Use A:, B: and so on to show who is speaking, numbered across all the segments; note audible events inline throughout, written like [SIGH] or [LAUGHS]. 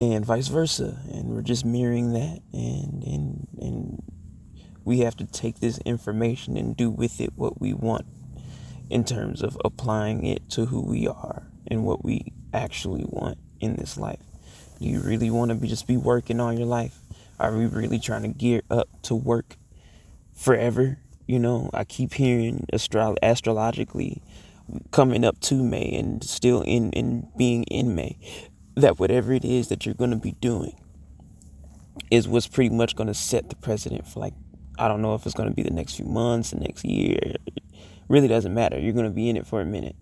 A: and vice versa. And we're just mirroring that. And, and, and we have to take this information and do with it what we want in terms of applying it to who we are and what we actually want in this life. Do you really want to be just be working all your life? Are we really trying to gear up to work forever? You know, I keep hearing astro- astrologically coming up to May and still in, in being in May that whatever it is that you're going to be doing is what's pretty much going to set the precedent for like I don't know if it's going to be the next few months, the next year. It really doesn't matter. You're going to be in it for a minute,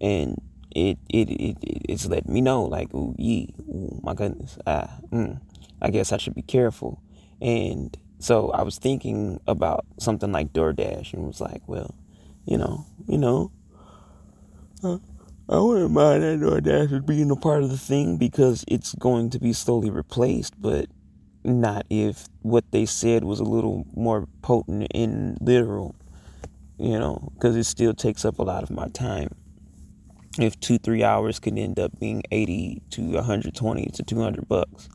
A: and it it, it it's letting me know like, yee, ooh, my goodness, ah, mm, I guess I should be careful. And so I was thinking about something like DoorDash, and was like, well, you know, you know, uh, I wouldn't mind that DoorDash as being a part of the thing because it's going to be slowly replaced, but not if what they said was a little more potent and literal, you know, because it still takes up a lot of my time. If two, three hours could end up being 80 to 120 to 200 bucks,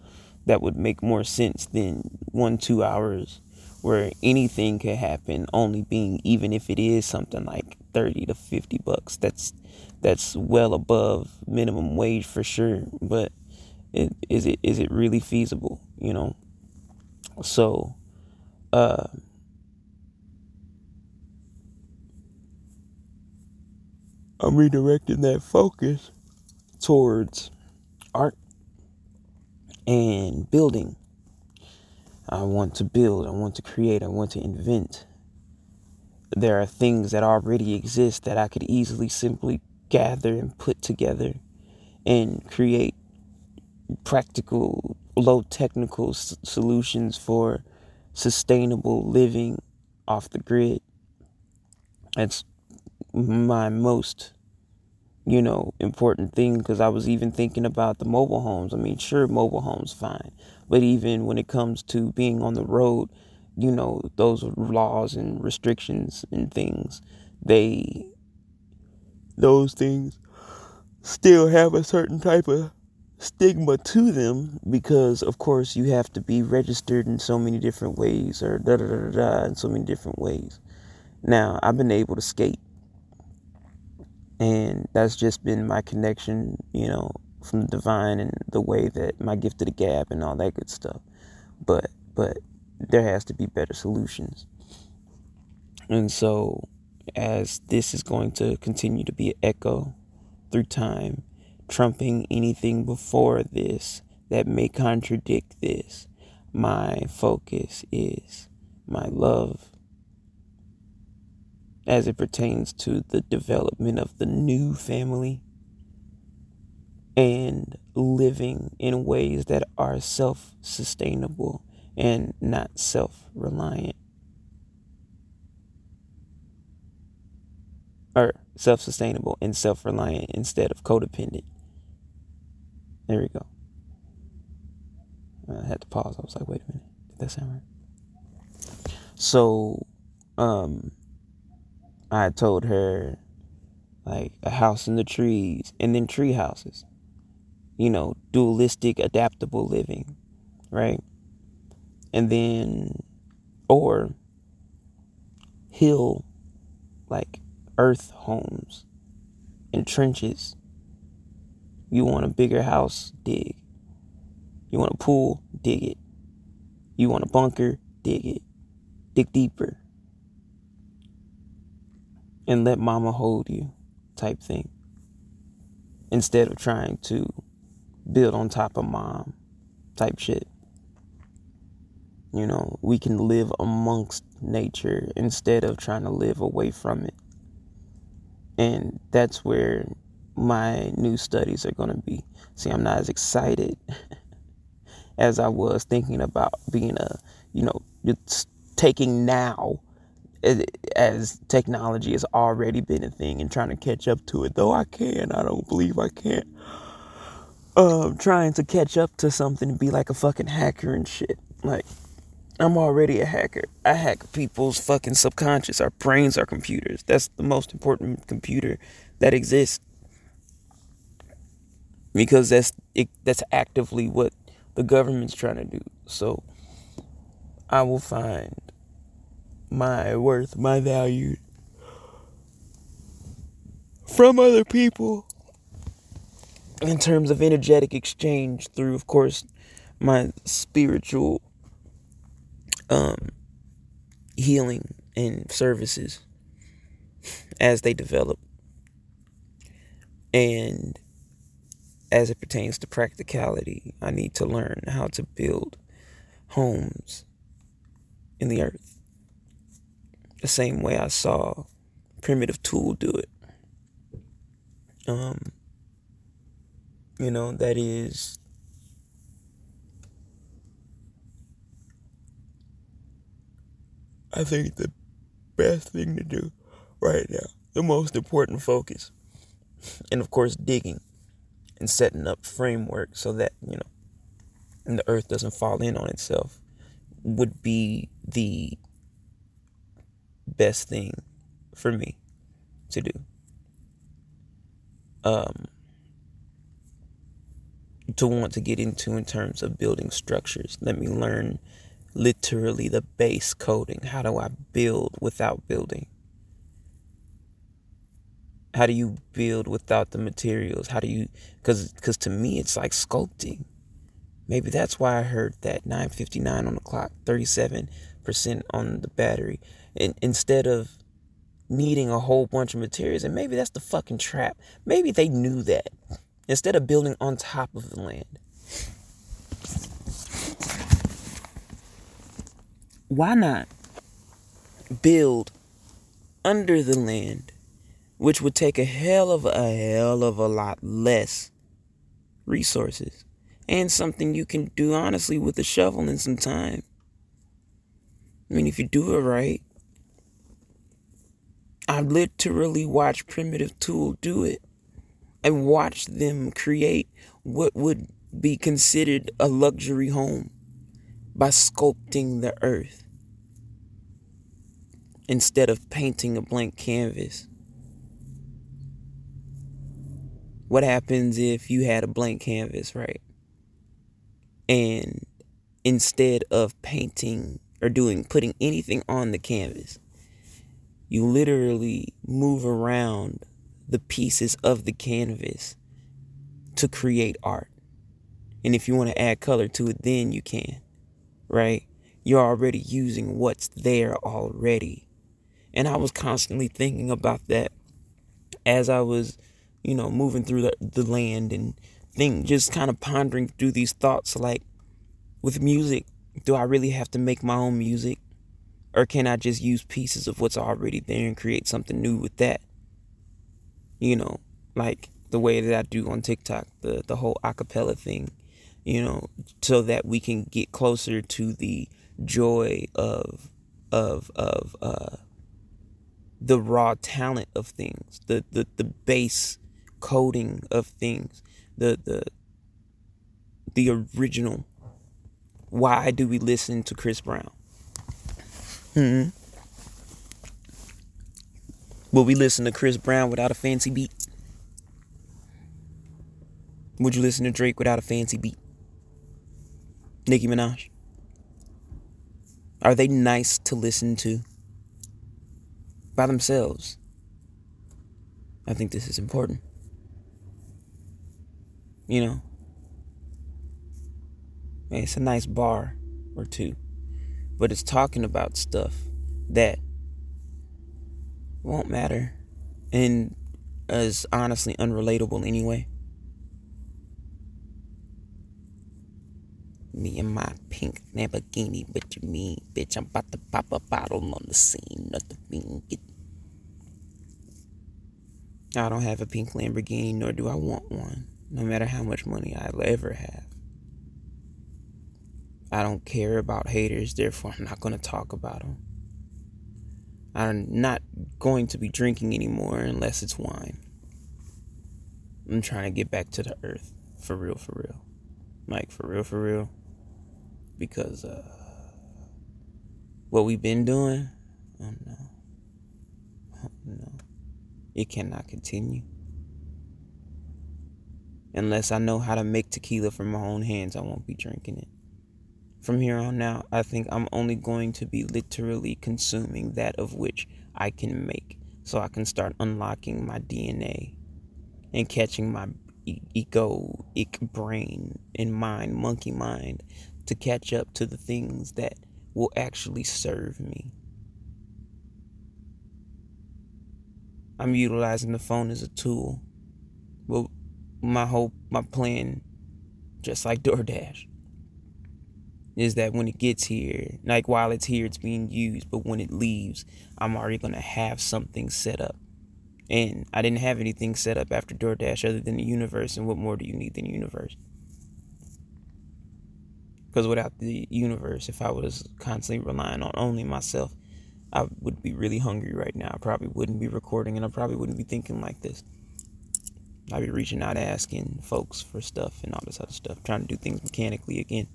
A: that would make more sense than one, two hours where anything could happen, only being, even if it is something like 30 to 50 bucks. That's, that's well above minimum wage for sure. But it, is it is it really feasible you know so uh i'm redirecting that focus towards art and building i want to build i want to create i want to invent there are things that already exist that i could easily simply gather and put together and create practical, low technical s- solutions for sustainable living off the grid. That's my most, you know, important thing because I was even thinking about the mobile homes. I mean, sure, mobile homes fine, but even when it comes to being on the road, you know, those laws and restrictions and things, they, those things still have a certain type of stigma to them because of course you have to be registered in so many different ways or da da da da, in so many different ways. Now I've been able to skate and that's just been my connection, you know, from the divine and the way that my gift of the gab and all that good stuff. But but there has to be better solutions. And so as this is going to continue to be an echo through time trumping anything before this that may contradict this. My focus is my love as it pertains to the development of the new family and living in ways that are self sustainable and not self reliant. Or self sustainable and self reliant instead of codependent. There we go. I had to pause. I was like, wait a minute. Did that sound right? So, um, I told her like a house in the trees and then tree houses. You know, dualistic, adaptable living, right? And then, or hill, like earth homes and trenches you want a bigger house? Dig. You want a pool? Dig it. You want a bunker? Dig it. Dig deeper. And let mama hold you, type thing. Instead of trying to build on top of mom, type shit. You know, we can live amongst nature instead of trying to live away from it. And that's where my new studies are going to be. See, I'm not as excited [LAUGHS] as I was thinking about being a, you know, taking now as technology has already been a thing and trying to catch up to it. Though I can, I don't believe I can. Um, trying to catch up to something and be like a fucking hacker and shit. Like, I'm already a hacker. I hack people's fucking subconscious. Our brains are computers. That's the most important computer that exists because that's it, that's actively what the government's trying to do. So I will find my worth, my value from other people in terms of energetic exchange through of course my spiritual um healing and services as they develop. And as it pertains to practicality i need to learn how to build homes in the earth. The same way i saw primitive tool do it. Um you know that is I think the best thing to do right now, the most important focus, and of course digging and setting up framework so that you know and the earth doesn't fall in on itself would be the best thing for me to do um, to want to get into in terms of building structures. Let me learn literally the base coding. How do I build without building? How do you build without the materials? How do you cuz cuz to me it's like sculpting. Maybe that's why I heard that 959 on the clock, 37% on the battery. And instead of needing a whole bunch of materials. And maybe that's the fucking trap. Maybe they knew that. Instead of building on top of the land. Why not build under the land, which would take a hell of a hell of a lot less resources and something you can do honestly with a shovel and some time. I mean, if you do it right, I literally watched Primitive Tool do it. I watched them create what would be considered a luxury home by sculpting the earth instead of painting a blank canvas. What happens if you had a blank canvas, right? And instead of painting or doing putting anything on the canvas, you literally move around the pieces of the canvas to create art. And if you want to add color to it, then you can, right? You're already using what's there already. And I was constantly thinking about that as I was, you know, moving through the, the land and think just kind of pondering through these thoughts like with music, do I really have to make my own music? Or can I just use pieces of what's already there and create something new with that? You know, like the way that I do on TikTok, the, the whole acapella thing, you know, so that we can get closer to the joy of of of uh the raw talent of things, the the, the base coding of things, the the the original. Why do we listen to Chris Brown? Hmm. Will we listen to Chris Brown without a fancy beat? Would you listen to Drake without a fancy beat? Nicki Minaj? Are they nice to listen to by themselves? I think this is important. You know, it's a nice bar or two but it's talking about stuff that won't matter and is honestly unrelatable anyway. Me and my pink Lamborghini, bitch, mean, bitch, I'm about to pop a bottle on the scene. Nothing get. I don't have a pink Lamborghini, nor do I want one, no matter how much money I'll ever have. I don't care about haters, therefore, I'm not going to talk about them. I'm not going to be drinking anymore unless it's wine. I'm trying to get back to the earth. For real, for real. Like, for real, for real. Because, uh, what we've been doing, oh no. Oh no. It cannot continue. Unless I know how to make tequila from my own hands, I won't be drinking it. From here on out, I think I'm only going to be literally consuming that of which I can make so I can start unlocking my DNA and catching my egoic brain and mind, monkey mind, to catch up to the things that will actually serve me. I'm utilizing the phone as a tool. Well, my whole my plan, just like DoorDash, is that when it gets here, like while it's here, it's being used, but when it leaves, I'm already gonna have something set up. And I didn't have anything set up after DoorDash other than the universe. And what more do you need than the universe? Because without the universe, if I was constantly relying on only myself, I would be really hungry right now. I probably wouldn't be recording and I probably wouldn't be thinking like this. I'd be reaching out asking folks for stuff and all this other stuff, trying to do things mechanically again.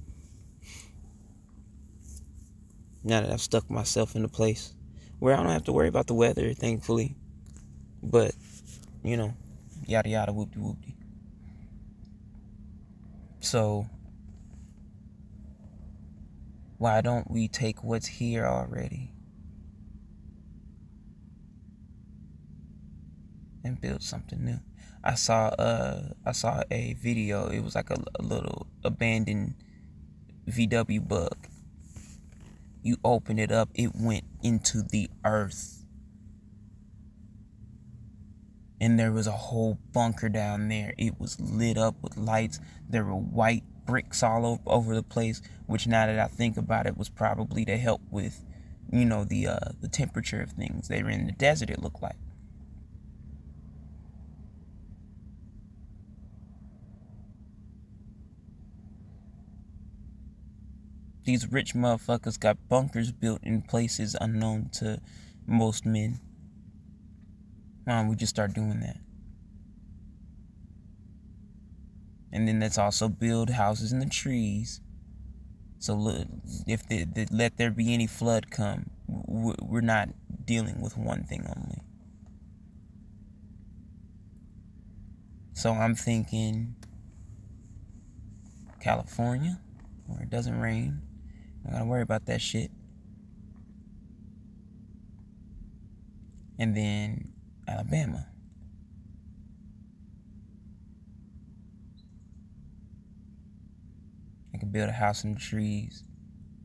A: Now that I've stuck myself in a place where I don't have to worry about the weather, thankfully. But, you know, yada yada whoopty whoopty. So, why don't we take what's here already and build something new? I saw uh I saw a video. It was like a, a little abandoned VW bug. You open it up, it went into the earth and there was a whole bunker down there. It was lit up with lights. There were white bricks all over the place, which now that I think about it was probably to help with, you know, the uh, the temperature of things. They were in the desert. It looked like. These rich motherfuckers got bunkers built in places unknown to most men. Why we just start doing that? And then let's also build houses in the trees. So if the, the, let there be any flood come, we're not dealing with one thing only. So I'm thinking California, where it doesn't rain. I gotta worry about that shit. And then Alabama. I could build a house in the trees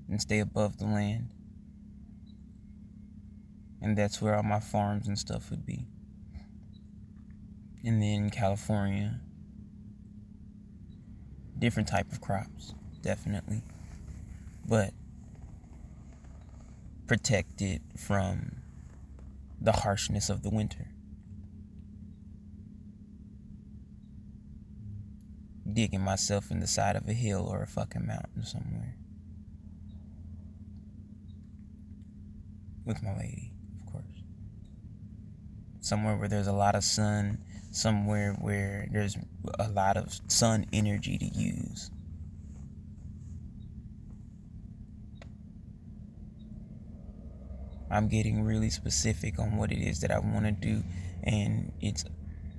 A: and stay above the land. And that's where all my farms and stuff would be. And then California, different type of crops, definitely. But protected from the harshness of the winter. Digging myself in the side of a hill or a fucking mountain somewhere. With my lady, of course. Somewhere where there's a lot of sun, somewhere where there's a lot of sun energy to use. I'm getting really specific on what it is that I want to do, and it's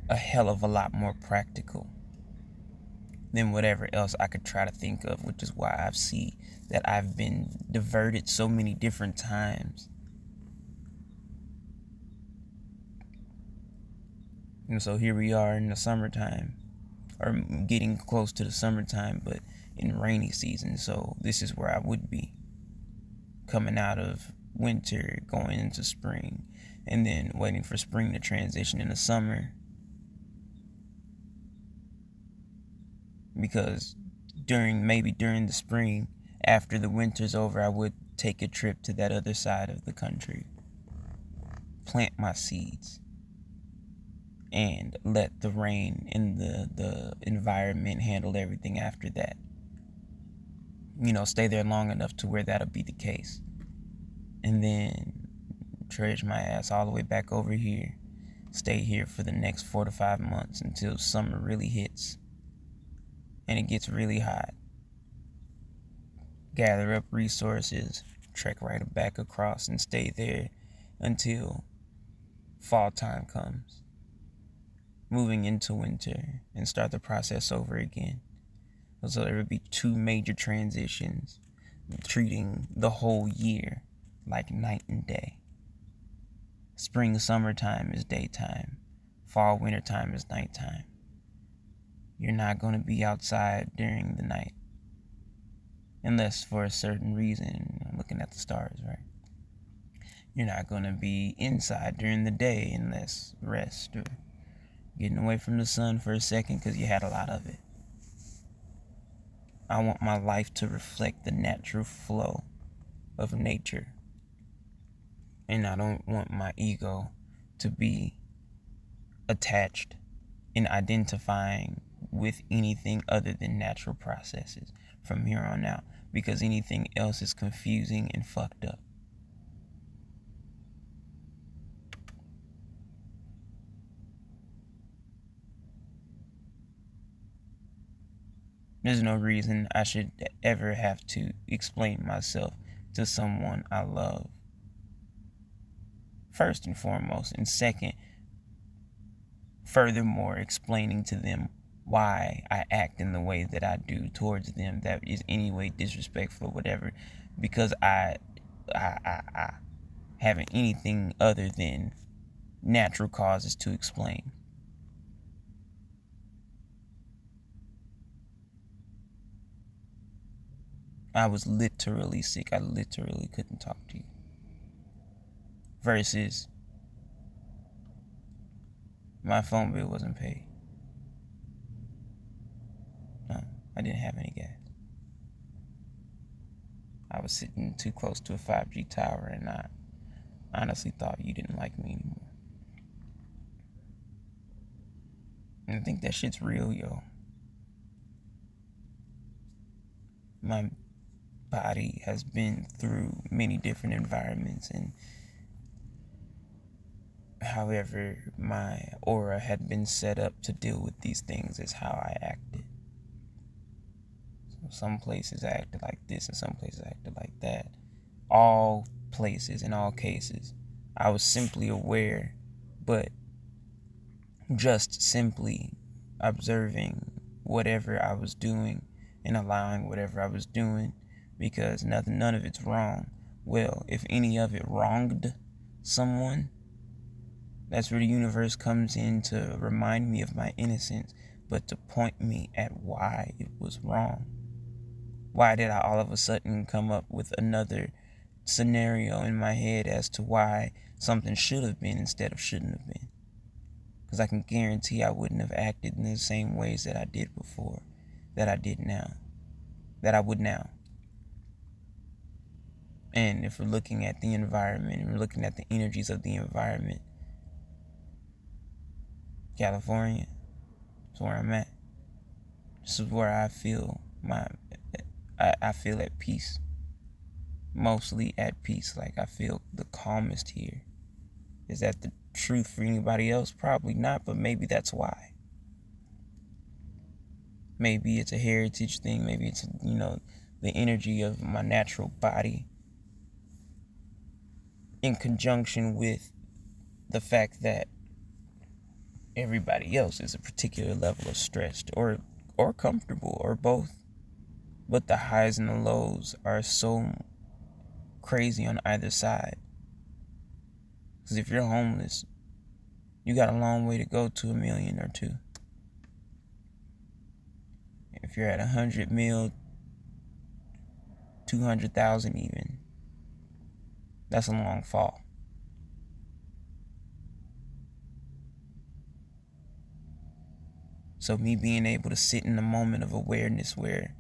A: a hell of a lot more practical than whatever else I could try to think of, which is why I've see that I've been diverted so many different times. And so here we are in the summertime, or getting close to the summertime, but in rainy season. So this is where I would be coming out of winter going into spring and then waiting for spring to transition into summer because during maybe during the spring after the winter's over I would take a trip to that other side of the country plant my seeds and let the rain and the the environment handle everything after that you know stay there long enough to where that'll be the case and then trudge my ass all the way back over here. Stay here for the next four to five months until summer really hits and it gets really hot. Gather up resources, trek right back across, and stay there until fall time comes. moving into winter and start the process over again. So there would be two major transitions, treating the whole year like night and day. Spring, summertime is daytime. Fall, wintertime is nighttime. You're not going to be outside during the night. Unless for a certain reason, looking at the stars, right? You're not going to be inside during the day unless rest or getting away from the sun for a second because you had a lot of it. I want my life to reflect the natural flow of nature. And I don't want my ego to be attached in identifying with anything other than natural processes from here on out because anything else is confusing and fucked up. There's no reason I should ever have to explain myself to someone I love. First and foremost. And second, furthermore, explaining to them why I act in the way that I do towards them that is anyway disrespectful or whatever. Because I, I, I, I haven't anything other than natural causes to explain. I was literally sick. I literally couldn't talk to you. Versus my phone bill wasn't paid. No, I didn't have any gas. I was sitting too close to a 5G tower and I honestly thought you didn't like me anymore. And I think that shit's real, yo. My body has been through many different environments and however my aura had been set up to deal with these things is how I acted. So some places acted like this and some places acted like that. All places in all cases. I was simply aware, but just simply observing whatever I was doing and allowing whatever I was doing because nothing, none of it's wrong. Well, if any of it wronged someone, that's where the universe comes in to remind me of my innocence, but to point me at why it was wrong. Why did I all of a sudden come up with another scenario in my head as to why something should have been instead of shouldn't have been? Because I can guarantee I wouldn't have acted in the same ways that I did before, that I did now, that I would now. And if we're looking at the environment and we're looking at the energies of the environment, California is where I'm at. This is where I feel my I, I feel at peace. Mostly at peace. Like I feel the calmest here. Is that the truth for anybody else? Probably not, but maybe that's why. Maybe it's a heritage thing, maybe it's you know, the energy of my natural body in conjunction with the fact that everybody else is a particular level of stressed or or comfortable or both but the highs and the lows are so crazy on either side because if you're homeless you got a long way to go to a million or two if you're at a hundred mil 200,000 even that's a long fall. So, me being able to sit in a moment of awareness where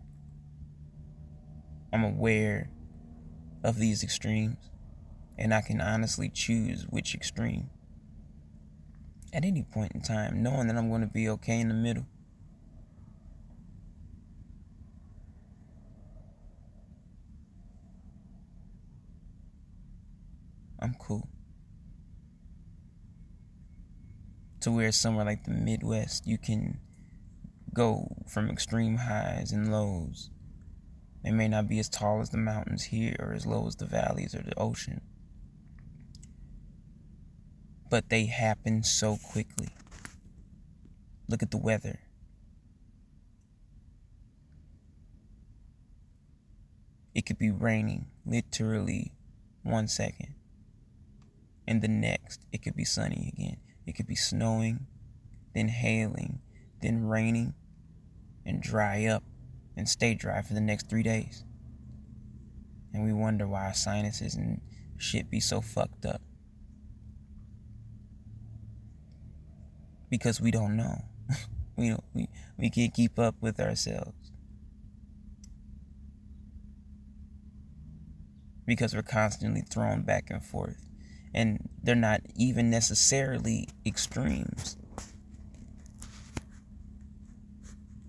A: I'm aware of these extremes and I can honestly choose which extreme at any point in time, knowing that I'm going to be okay in the middle. I'm cool. To where somewhere like the Midwest, you can go from extreme highs and lows. They may not be as tall as the mountains here or as low as the valleys or the ocean. But they happen so quickly. Look at the weather. It could be raining literally one second. And the next, it could be sunny again. It could be snowing, then hailing, then raining, and dry up and stay dry for the next three days. And we wonder why our sinuses and shit be so fucked up. Because we don't know. [LAUGHS] we don't we, we can't keep up with ourselves. Because we're constantly thrown back and forth. And they're not even necessarily extremes.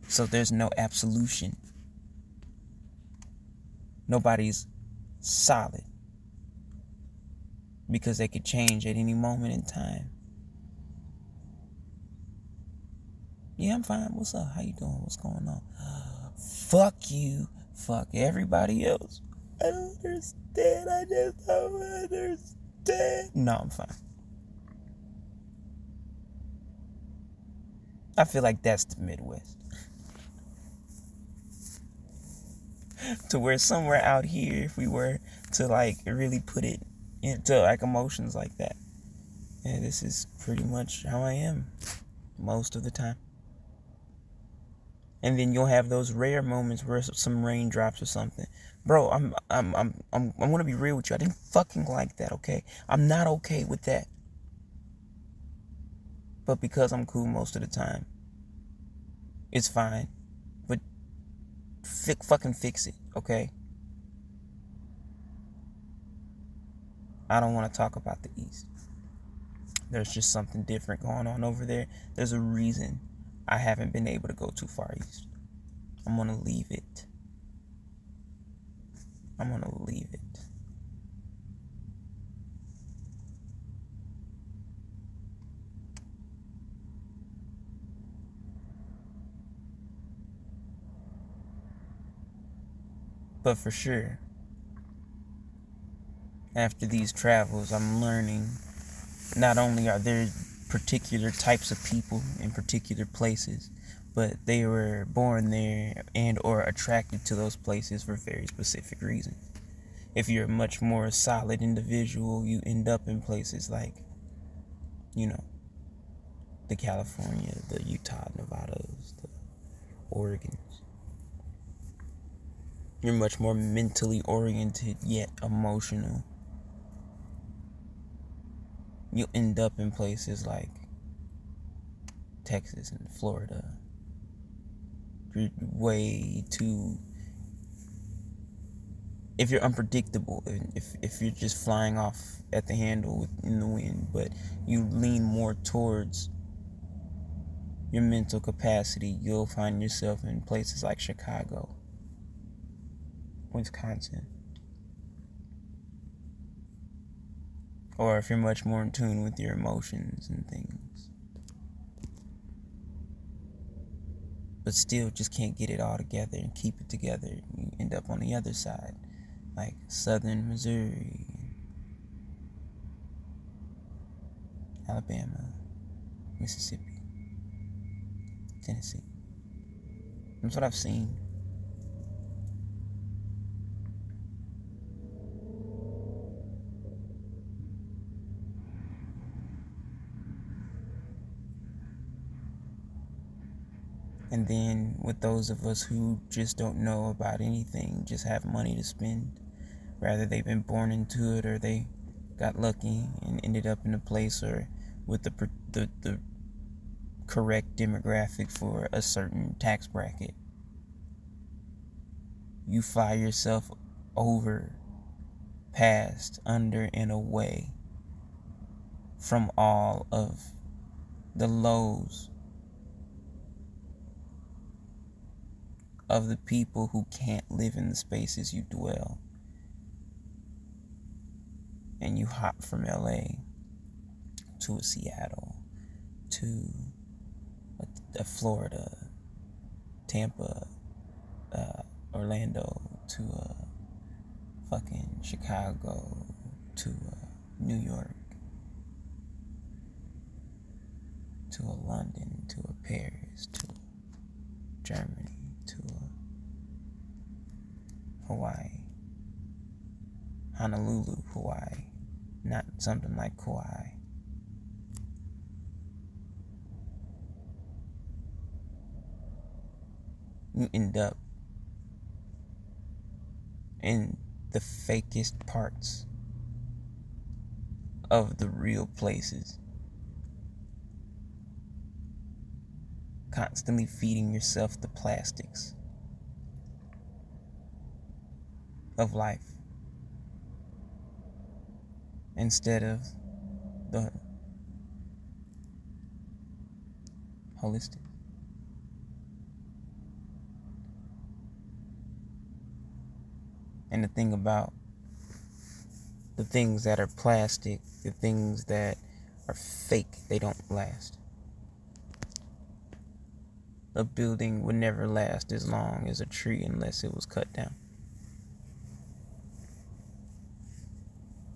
A: So there's no absolution. Nobody's solid because they could change at any moment in time. Yeah, I'm fine. What's up? How you doing? What's going on? [GASPS] Fuck you. Fuck everybody else. I don't understand. I just don't understand. No, I'm fine. I feel like that's the Midwest. [LAUGHS] to where somewhere out here, if we were to like really put it into like emotions like that, yeah, this is pretty much how I am most of the time. And then you'll have those rare moments where some raindrops or something. Bro, I'm I'm I'm I'm I'm gonna be real with you. I didn't fucking like that, okay? I'm not okay with that. But because I'm cool most of the time, it's fine fi- fucking fix it, okay? I don't want to talk about the East. There's just something different going on over there. There's a reason I haven't been able to go too far east. I'm going to leave it. I'm going to leave it. But for sure, after these travels, I'm learning not only are there particular types of people in particular places, but they were born there and or attracted to those places for very specific reasons. If you're a much more solid individual, you end up in places like, you know, the California, the Utah, Nevadas, the Oregons you're much more mentally oriented yet emotional. You'll end up in places like Texas and Florida. You're way too. If you're unpredictable, if if you're just flying off at the handle in the wind, but you lean more towards your mental capacity, you'll find yourself in places like Chicago Wisconsin. Or if you're much more in tune with your emotions and things. But still just can't get it all together and keep it together. You end up on the other side, like southern Missouri, Alabama, Mississippi, Tennessee. That's what I've seen. And then with those of us who just don't know about anything, just have money to spend, rather they've been born into it or they got lucky and ended up in a place or with the the, the correct demographic for a certain tax bracket. You fly yourself over, past, under, and away from all of the lows of the people who can't live in the spaces you dwell. And you hop from LA to a Seattle to a, a Florida, Tampa, uh, Orlando to a fucking Chicago to a New York to a London to a Paris to Germany to uh, Hawaii, Honolulu, Hawaii, not something like Kauai. You end up in the fakest parts of the real places. Constantly feeding yourself the plastics of life instead of the holistic. And the thing about the things that are plastic, the things that are fake, they don't last. A building would never last as long as a tree unless it was cut down.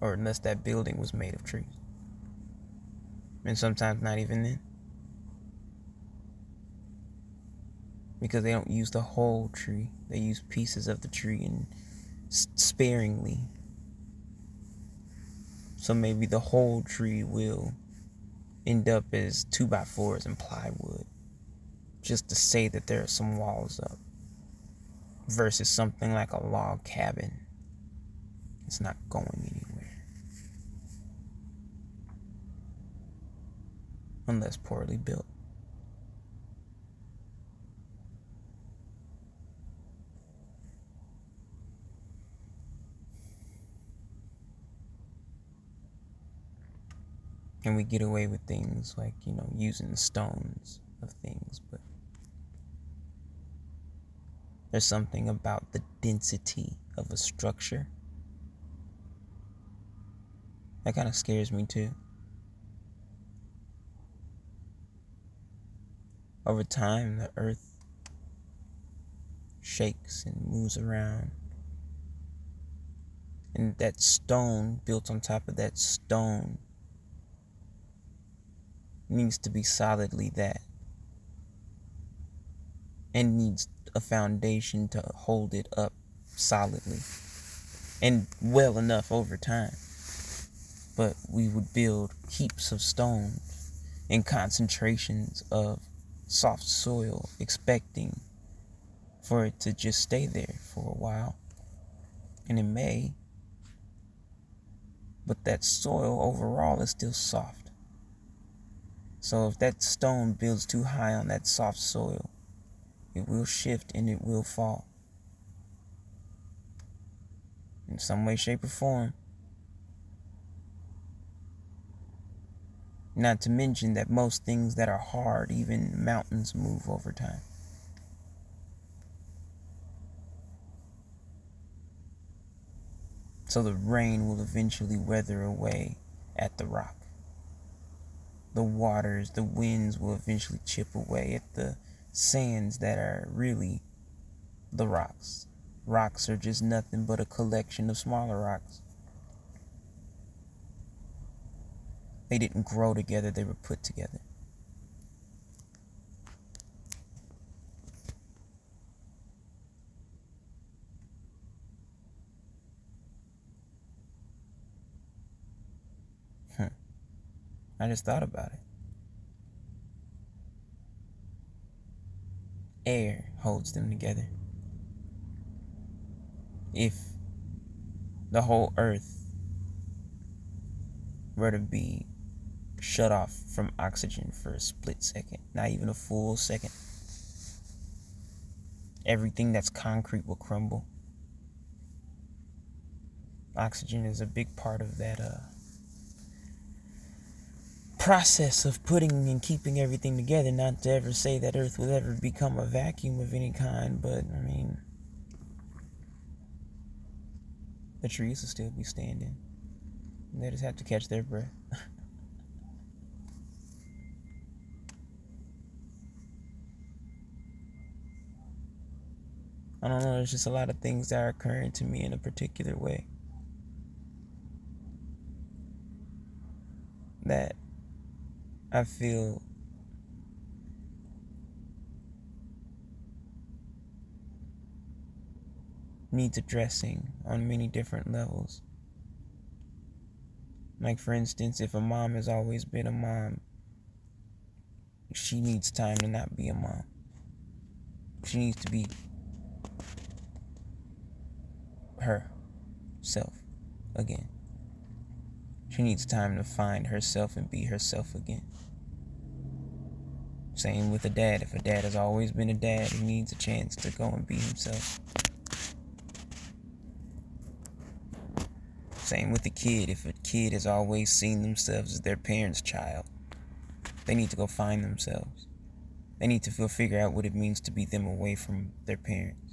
A: Or unless that building was made of trees. And sometimes not even then. Because they don't use the whole tree, they use pieces of the tree and sparingly. So maybe the whole tree will end up as two by fours and plywood. Just to say that there are some walls up. Versus something like a log cabin. It's not going anywhere. Unless poorly built. and we get away with things like you know using stones of things but there's something about the density of a structure that kind of scares me too over time the earth shakes and moves around. And that stone built on top of that stone needs to be solidly that. And needs a foundation to hold it up solidly. And well enough over time. But we would build heaps of stones and concentrations of soft soil, expecting for it to just stay there for a while. And it may, but that soil overall is still soft. So if that stone builds too high on that soft soil, it will shift and it will fall. In some way, shape, or form. Not to mention that most things that are hard, even mountains, move over time. So the rain will eventually weather away at the rock the waters, the winds will eventually chip away at the sands that are really the rocks. Rocks are just nothing but a collection of smaller rocks. They didn't grow together, they were put together. I just thought about it. Air holds them together. If the whole earth were to be shut off from oxygen for a split second, not even a full second, everything that's concrete will crumble. Oxygen is a big part of that uh, process of putting and keeping everything together. Not to ever say that Earth will ever become a vacuum of any kind, but I mean, the trees will still be standing. They just have to catch their breath. [LAUGHS] I don't know, there's just a lot of things that are occurring to me in a particular way. That I feel needs addressing on many different levels. Like, for instance, if a mom has always been a mom, she needs time to not be a mom. She needs to be herself again. She needs time to find herself and be herself again. Same with a dad. If a dad has always been a dad, he needs a chance to go and be himself. Same with a kid. If a kid has always seen themselves as their parents' child, they need to go find themselves. They need to feel figure out what it means to be them away from their parents.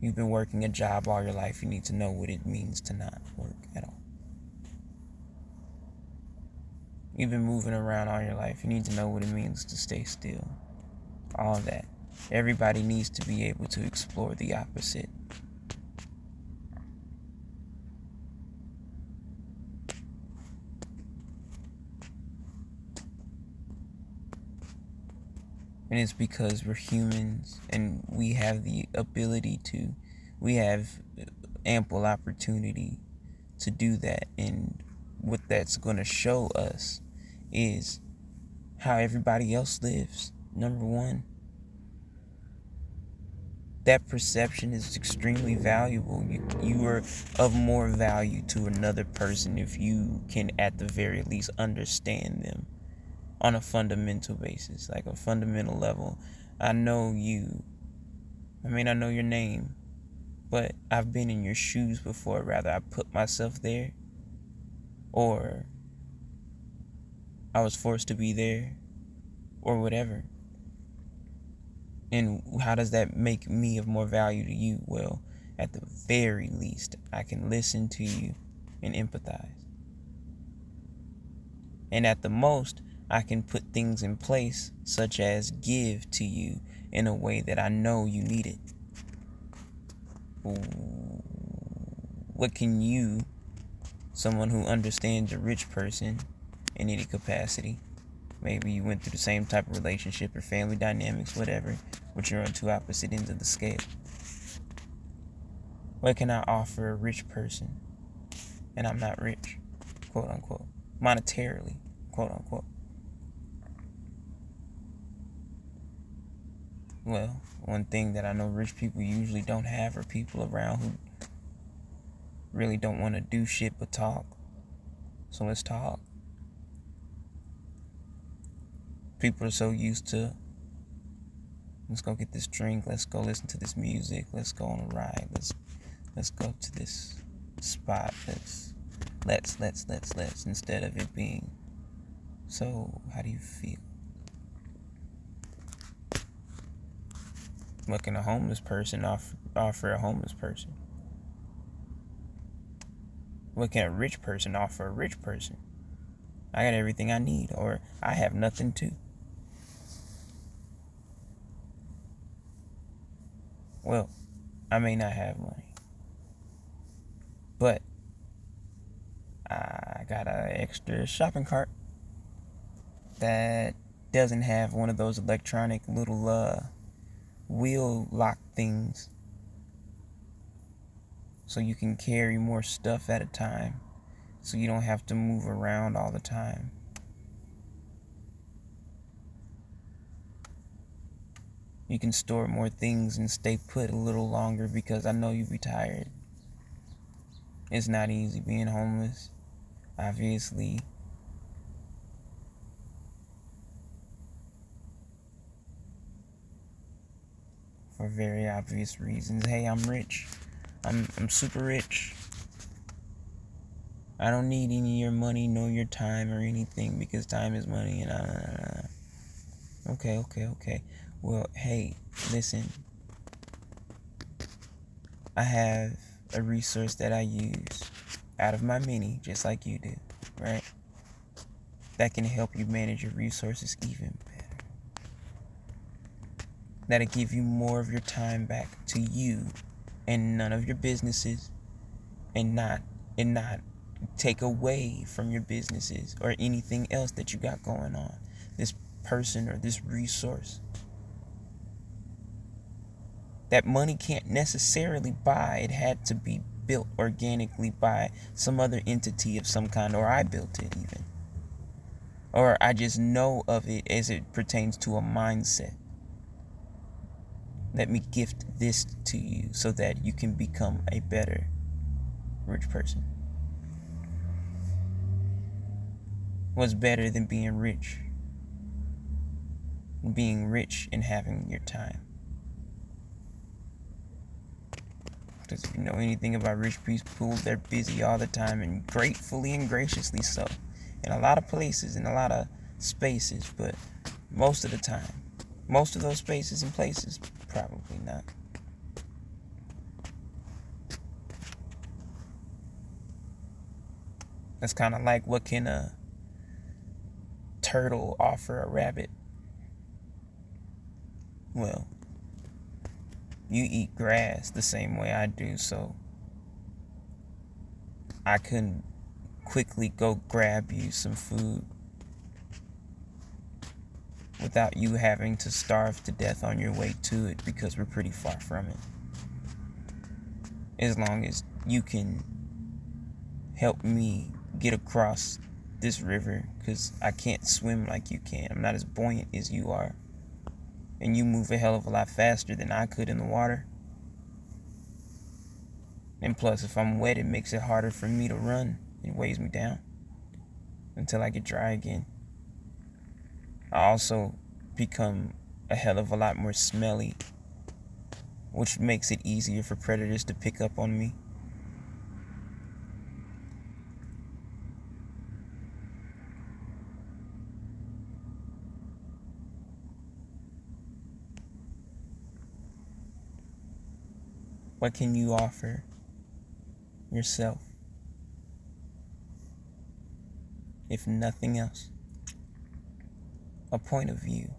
A: You've been working a job all your life. You need to know what it means to not work at all. You've been moving around all your life. You need to know what it means to stay still. All that. Everybody needs to be able to explore the opposite. And it's because we're humans and we have the ability to, we have ample opportunity to do that. And what that's going to show us is how everybody else lives. Number one, that perception is extremely valuable. You, you are of more value to another person if you can, at the very least, understand them on a fundamental basis, like a fundamental level. I know you. I mean, I know your name, but I've been in your shoes before. Rather, I put myself there, or I was forced to be there, or whatever. And how does that make me of more value to you? Well, at the very least, I can listen to you and empathize. And at the most, I can put things in place, such as give to you in a way that I know you need it. What can you, someone who understands a rich person in any capacity, maybe you went through the same type of relationship or family dynamics, whatever, but you're on two opposite ends of the scale. What can I offer a rich person? And I'm not rich, quote unquote, monetarily, quote unquote. Well, one thing that I know rich people usually don't have are people around who really don't want to do shit but talk. So let's talk. People are so used to let's go get this drink, let's go listen to this music, let's go on a ride, let's let's go to this spot, let's let's let's let's let's instead of it being so how do you feel? Can a homeless person off offer a homeless person? What can a rich person offer a rich person? I got everything I need, or I have nothing to. Well, I may not have money, but I got an extra shopping cart that doesn't have one of those electronic little uh, wheel lock things so you can carry more stuff at a time so you don't have to move around all the time. You can store more things and stay put a little longer because I know you'll be tired. It's not easy being homeless. Obviously, for very obvious reasons. Hey, I'm rich. I'm I'm super rich. I don't need any of your money, nor your time, or anything because time is money. And uh, okay, okay, okay. Well, hey, listen. I have a resource that I use out of my mini, just like you do, right? That can help you manage your resources even that'll give you more of your time back to you and none of your businesses and not and not take away from your businesses or anything else that you got going on this person or this resource that money can't necessarily buy. It had to be built organically by some other entity of some kind, or I built it even. Or I just know of it as it pertains to a mindset. Let me gift this to you so that you can become a better rich person. What's better than being rich? Being rich and having your time. Because if you know anything about rich people, they're busy all the time and gratefully and graciously so. In a lot of places, in a lot of spaces, but most of the time, most of those spaces and places, probably not. That's kind of like what can a turtle offer a rabbit? Well, you eat grass the same way I do, so I couldn't quickly go grab you some food without you having to starve to death on your way to it because we're pretty far from it. As long as you can help me get across this river because I can't swim like you can. I'm not as buoyant as you are and you move a hell of a lot faster than I could in the water. And plus, if I'm wet, it makes it harder for me to run. It weighs me down until I get dry again. I also become a hell of a lot more smelly, which makes it easier for predators to pick up on me. What can you offer yourself? If nothing else, a point of view.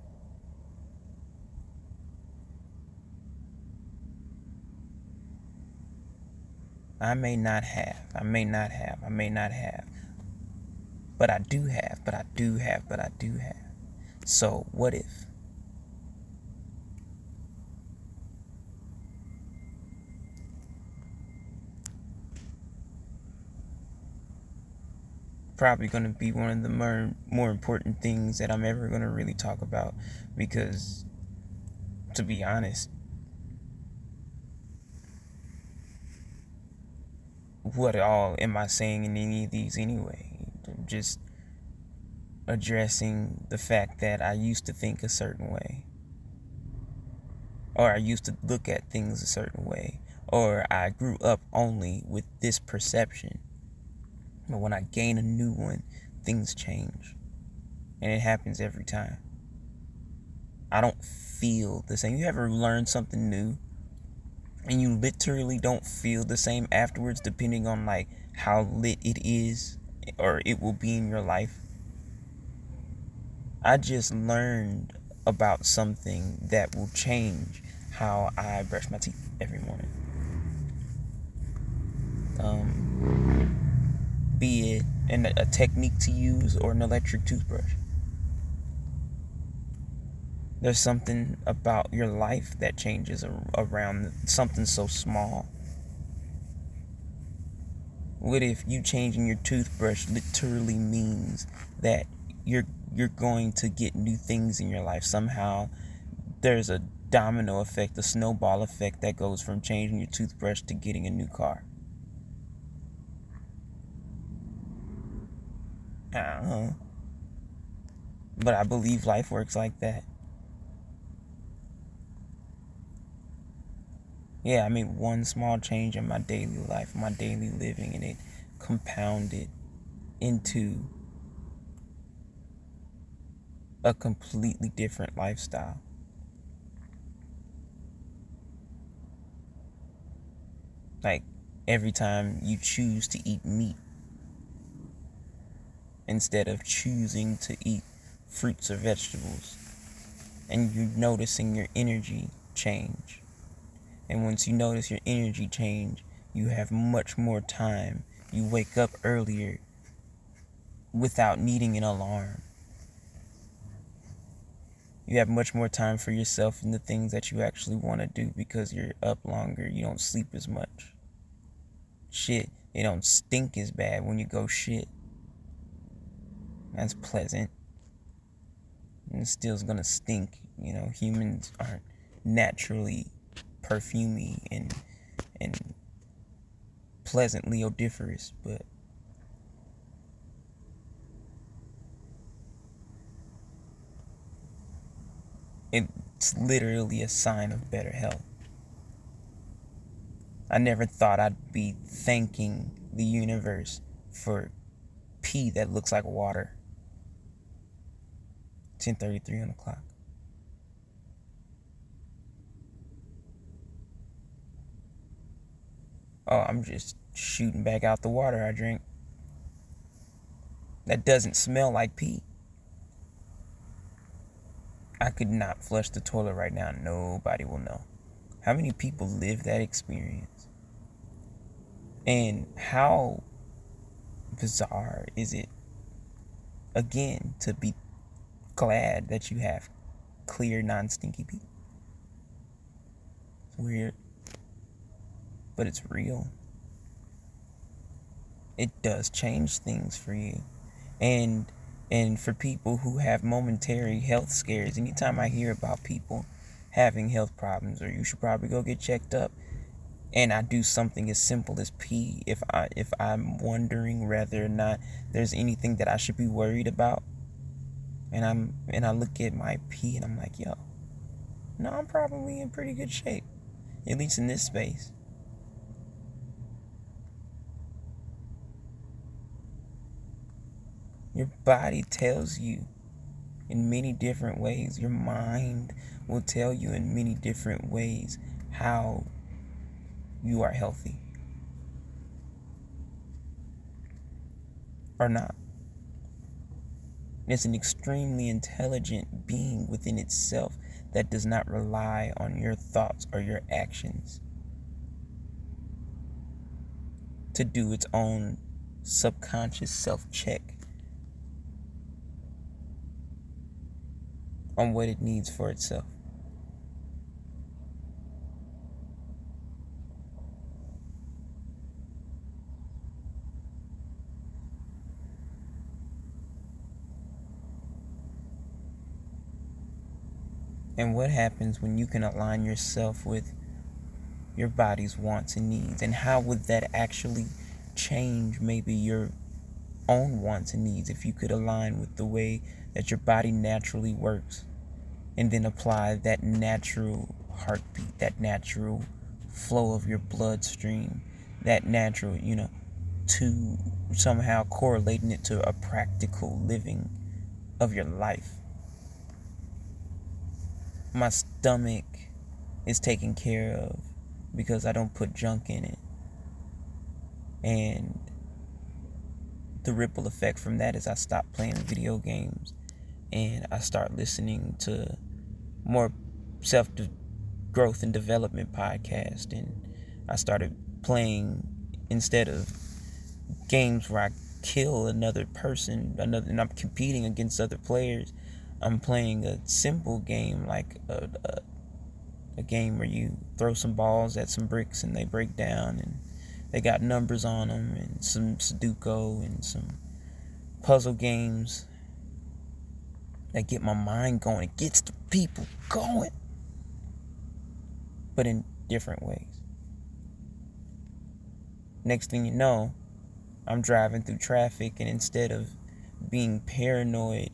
A: I may not have, I may not have, I may not have, but I do have, but I do have, but I do have. So, what if? Probably going to be one of the more more important things that I'm ever going to really talk about because to be honest what all am I saying in any of these anyway? Just addressing the fact that I used to think a certain way. Or I used to look at things a certain way. Or I grew up only with this perception but when I gain a new one, things change. And it happens every time. I don't feel the same. You ever learn something new and you literally don't feel the same afterwards depending on like how lit it is or it will be in your life? I just learned about something that will change how I brush my teeth every morning. Um be it an, a technique to use or an electric toothbrush. There's something about your life that changes around something so small. What if you changing your toothbrush literally means that you're you're going to get new things in your life somehow? There's a domino effect, a snowball effect that goes from changing your toothbrush to getting a new car. Uh-huh. But I believe life works like that. Yeah, I made one small change in my daily life, my daily living, and it compounded into a completely different lifestyle. Like every time you choose to eat meat, instead of choosing to eat fruits or vegetables. And you're noticing your energy change. And once you notice your energy change, you have much more time. You wake up earlier without needing an alarm. You have much more time for yourself and the things that you actually want to do because you're up longer. You don't sleep as much. Shit, it don't stink as bad when you go shit. That's pleasant. And it still's gonna stink. You know, humans aren't naturally perfumy and and pleasantly odoriferous, but it's literally a sign of better health. I never thought I'd be thanking the universe for pee that looks like water. 10:33 on the clock. Oh, I'm just shooting back out the water I drink. That doesn't smell like pee. I could not flush the toilet right now. Nobody will know. How many people live that experience? And how bizarre is it, again, to be glad that you have clear, non stinky pee? It's weird, but it's real. It does change things for you. And and for people who have momentary health scares, anytime I hear about people having health problems or you should probably go get checked up, and I do something as simple as pee, if I if I'm wondering whether or not there's anything that I should be worried about, and I'm and I look at my pee and I'm like, yo, no, I'm probably in pretty good shape, at least in this space. Your body tells you in many different ways. Your mind will tell you in many different ways how you are healthy or not. It's an extremely intelligent being within itself that does not rely on your thoughts or your actions to do its own subconscious self check on what it needs for itself. And what happens when you can align yourself with your body's wants and needs? And how would that actually change maybe your own wants and needs if you could align with the way that your body naturally works? and then apply that natural heartbeat, that natural flow of your bloodstream, that natural, you know, to somehow correlating it to a practical living of your life. My stomach is taken care of because I don't put junk in it. And the ripple effect from that is I stop playing video games and I start listening to more self growth and development podcast, and I started playing instead of games where I kill another person, another, and I'm competing against other players. I'm playing a simple game like a, a, a game where you throw some balls at some bricks and they break down, and they got numbers on them, and some Sudoku and some puzzle games that get my mind going. It gets the people going, but in different ways. Next thing you know, I'm driving through traffic, and instead of being paranoid,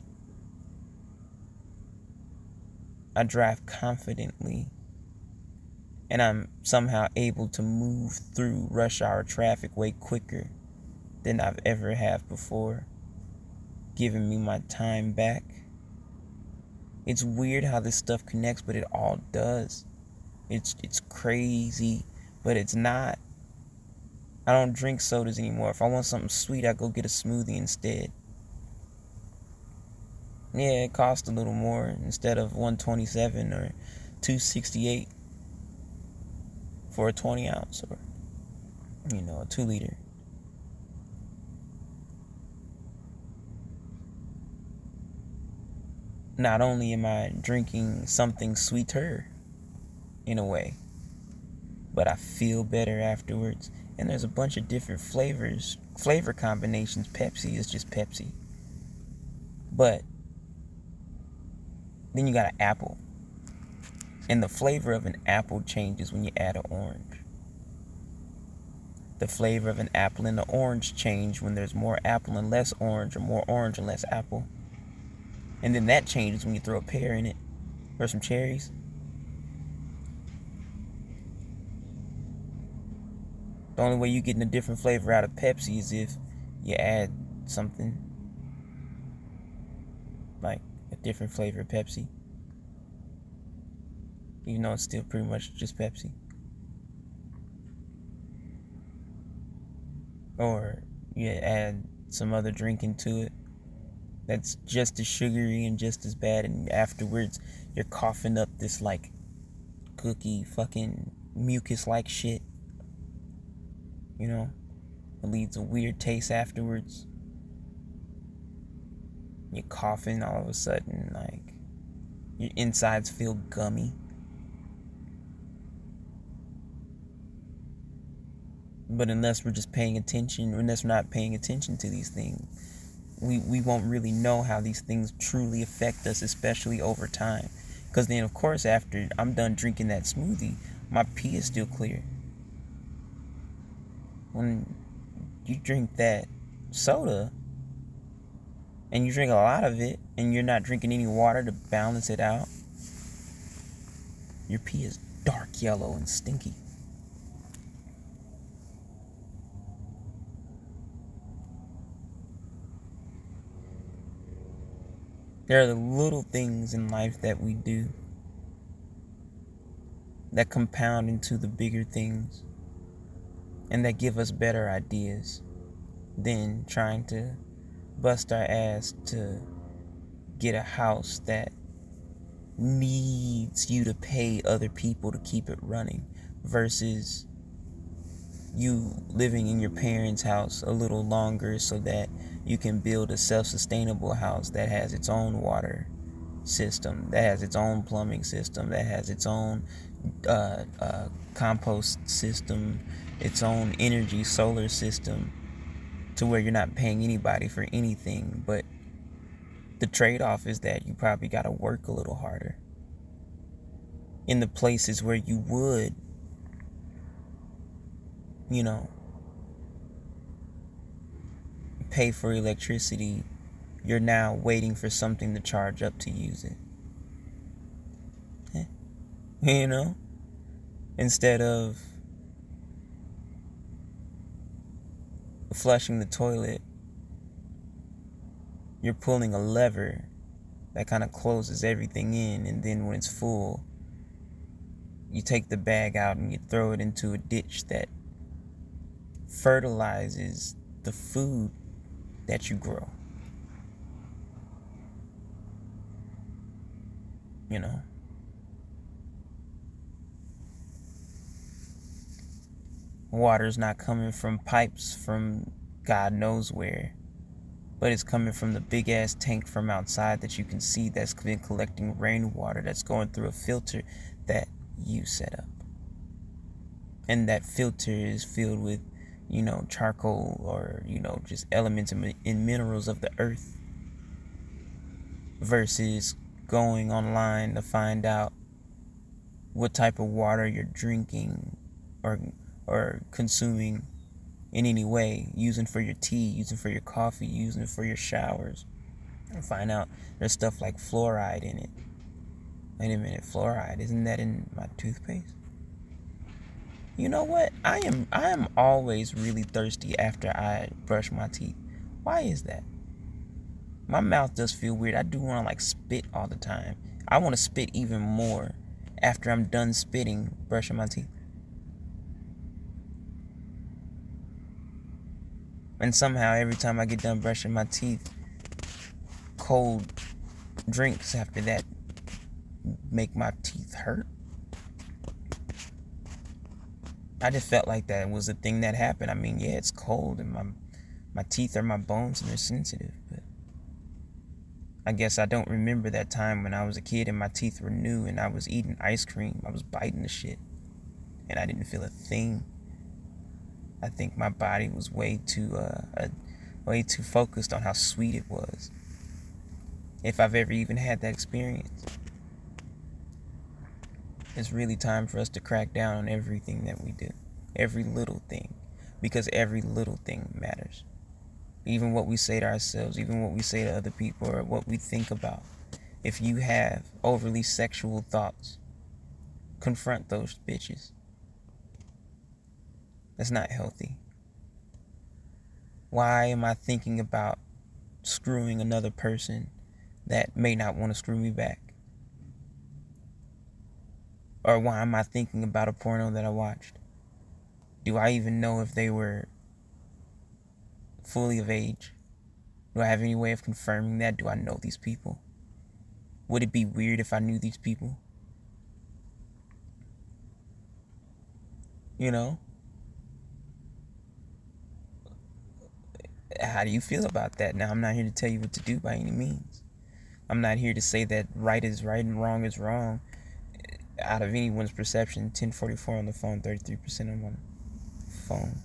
A: I drive confidently and I'm somehow able to move through rush hour traffic way quicker than I've ever have before, giving me my time back it's weird how this stuff connects, but it all does. It's it's crazy, but it's not. I don't drink sodas anymore. If I want something sweet, I go get a smoothie instead. Yeah, it costs a little more instead of 127 or 268 for a 20 ounce or you know, a 2 liter. not only am I drinking something sweeter in a way, but I feel better afterwards. And there's a bunch of different flavors, flavor combinations. Pepsi is just Pepsi. But then you got an apple. And the flavor of an apple changes when you add an orange. The flavor of an apple and the orange change when there's more apple and less orange, or more orange and less apple. And then that changes when you throw a pear in it or some cherries. The only way you're getting a different flavor out of Pepsi is if you add something like a different flavor Pepsi. Even though it's still pretty much just Pepsi. Or you add some other drink into it that's just as sugary and just as bad, and afterwards you're coughing up this like cookie fucking mucus like shit. You know, it leaves a weird taste afterwards. You're coughing all of a sudden, like your insides feel gummy. But unless we're just paying attention, unless we're not paying attention to these things, we, we won't really know how these things truly affect us, especially over time. Because then, of course, after I'm done drinking that smoothie, my pee is still clear. When you drink that soda and you drink a lot of it and you're not drinking any water to balance it out, your pee is dark yellow and stinky. There are the little things in life that we do that compound into the bigger things and that give us better ideas than trying to bust our ass to get a house that needs you to pay other people to keep it running versus you living in your parents' house a little longer so that you can build a self sustainable house that has its own water system, that has its own plumbing system, that has its own uh, uh, compost system, its own energy solar system, to where you're not paying anybody for anything. But the trade off is that you probably got to work a little harder. In the places where you would, you know, pay for electricity, you're now waiting for something to charge up to use it. [LAUGHS] You know? Instead of flushing the toilet, you're pulling a lever that kind of closes everything in, and then when it's full, you take the bag out and you throw it into a ditch that fertilizes the food that you grow. You know? Water's not coming from pipes from God knows where, but it's coming from the big ass tank from outside that you can see that's been collecting rainwater that's going through a filter that you set up. And that filter is filled with you know, charcoal or, you know, just elements in minerals of the earth versus going online to find out what type of water you're drinking or or consuming in any way, using for your tea, using for your coffee, using for your showers. And find out there's stuff like fluoride in it. Wait a minute, fluoride, isn't that in my toothpaste? You know what? I am I am always really thirsty after I brush my teeth. Why is that? My mouth does feel weird. I do want to like spit all the time. I want to spit even more after I'm done spitting, brushing my teeth. And somehow every time I get done brushing my teeth, cold drinks after that make my teeth hurt. I just felt like that was a thing that happened. I mean, yeah, it's cold and my my teeth are my bones and they're sensitive, but I guess I don't remember that time when I was a kid and my teeth were new and I was eating ice cream. I was biting the shit and I didn't feel a thing. I think my body was way too uh, uh, way too focused on how sweet it was. If I've ever even had that experience. It's really time for us to crack down on everything that we do. Every little thing. Because every little thing matters even what we say to ourselves, even what we say to other people, or what we think about. If you have overly sexual thoughts, confront those bitches. That's not healthy. Why am I thinking about screwing another person that may not want to screw me back? Or why am I thinking about a porno that I watched? Do I even know if they were fully of age? Do I have any way of confirming that? Do I know these people? Would it be weird if I knew these people? You know? How do you feel about that? Now, I'm not here to tell you what to do by any means. I'm not here to say that right is right and wrong is wrong. Out of anyone's perception, 1044 on the phone, 33% on my phone.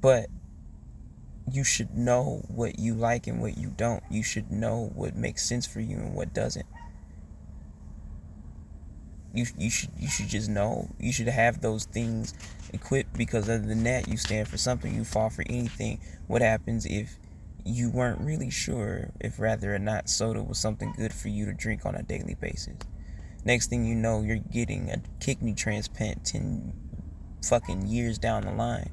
A: But you should know what you like and what you don't. You should know what makes sense for you and what doesn't. You, you should you should just know. You should have those things equipped because other than that you stand for something. You fall for anything. What happens if you weren't really sure if rather or not soda was something good for you to drink on a daily basis? Next thing you know, you're getting a kidney transplant ten fucking years down the line.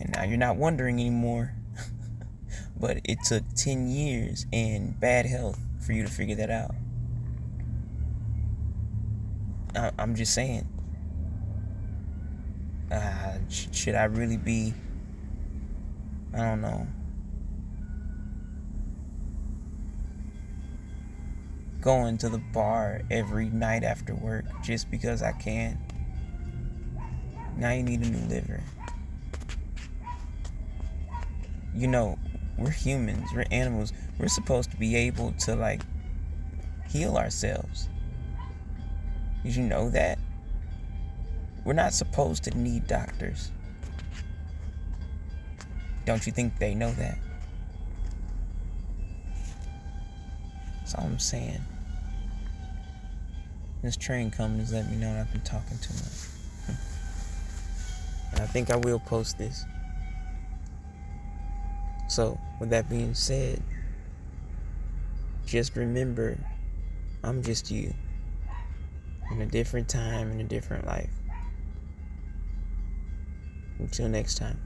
A: And now you're not wondering anymore [LAUGHS] but it took 10 years and bad health for you to figure that out. I, am just saying. Uh, should I really be? I don't know. Going to the bar every night after work just because I can. Now you need a new liver. You know, we're humans, we're animals. We're supposed to be able to like heal ourselves. Did you know that? We're not supposed to need doctors. Don't you think they know that? That's all I'm saying. This train coming has let me know I've been talking too much. [LAUGHS] and I think I will post this. So, with that being said, just remember I'm just you in a different time, in a different life. Until next time.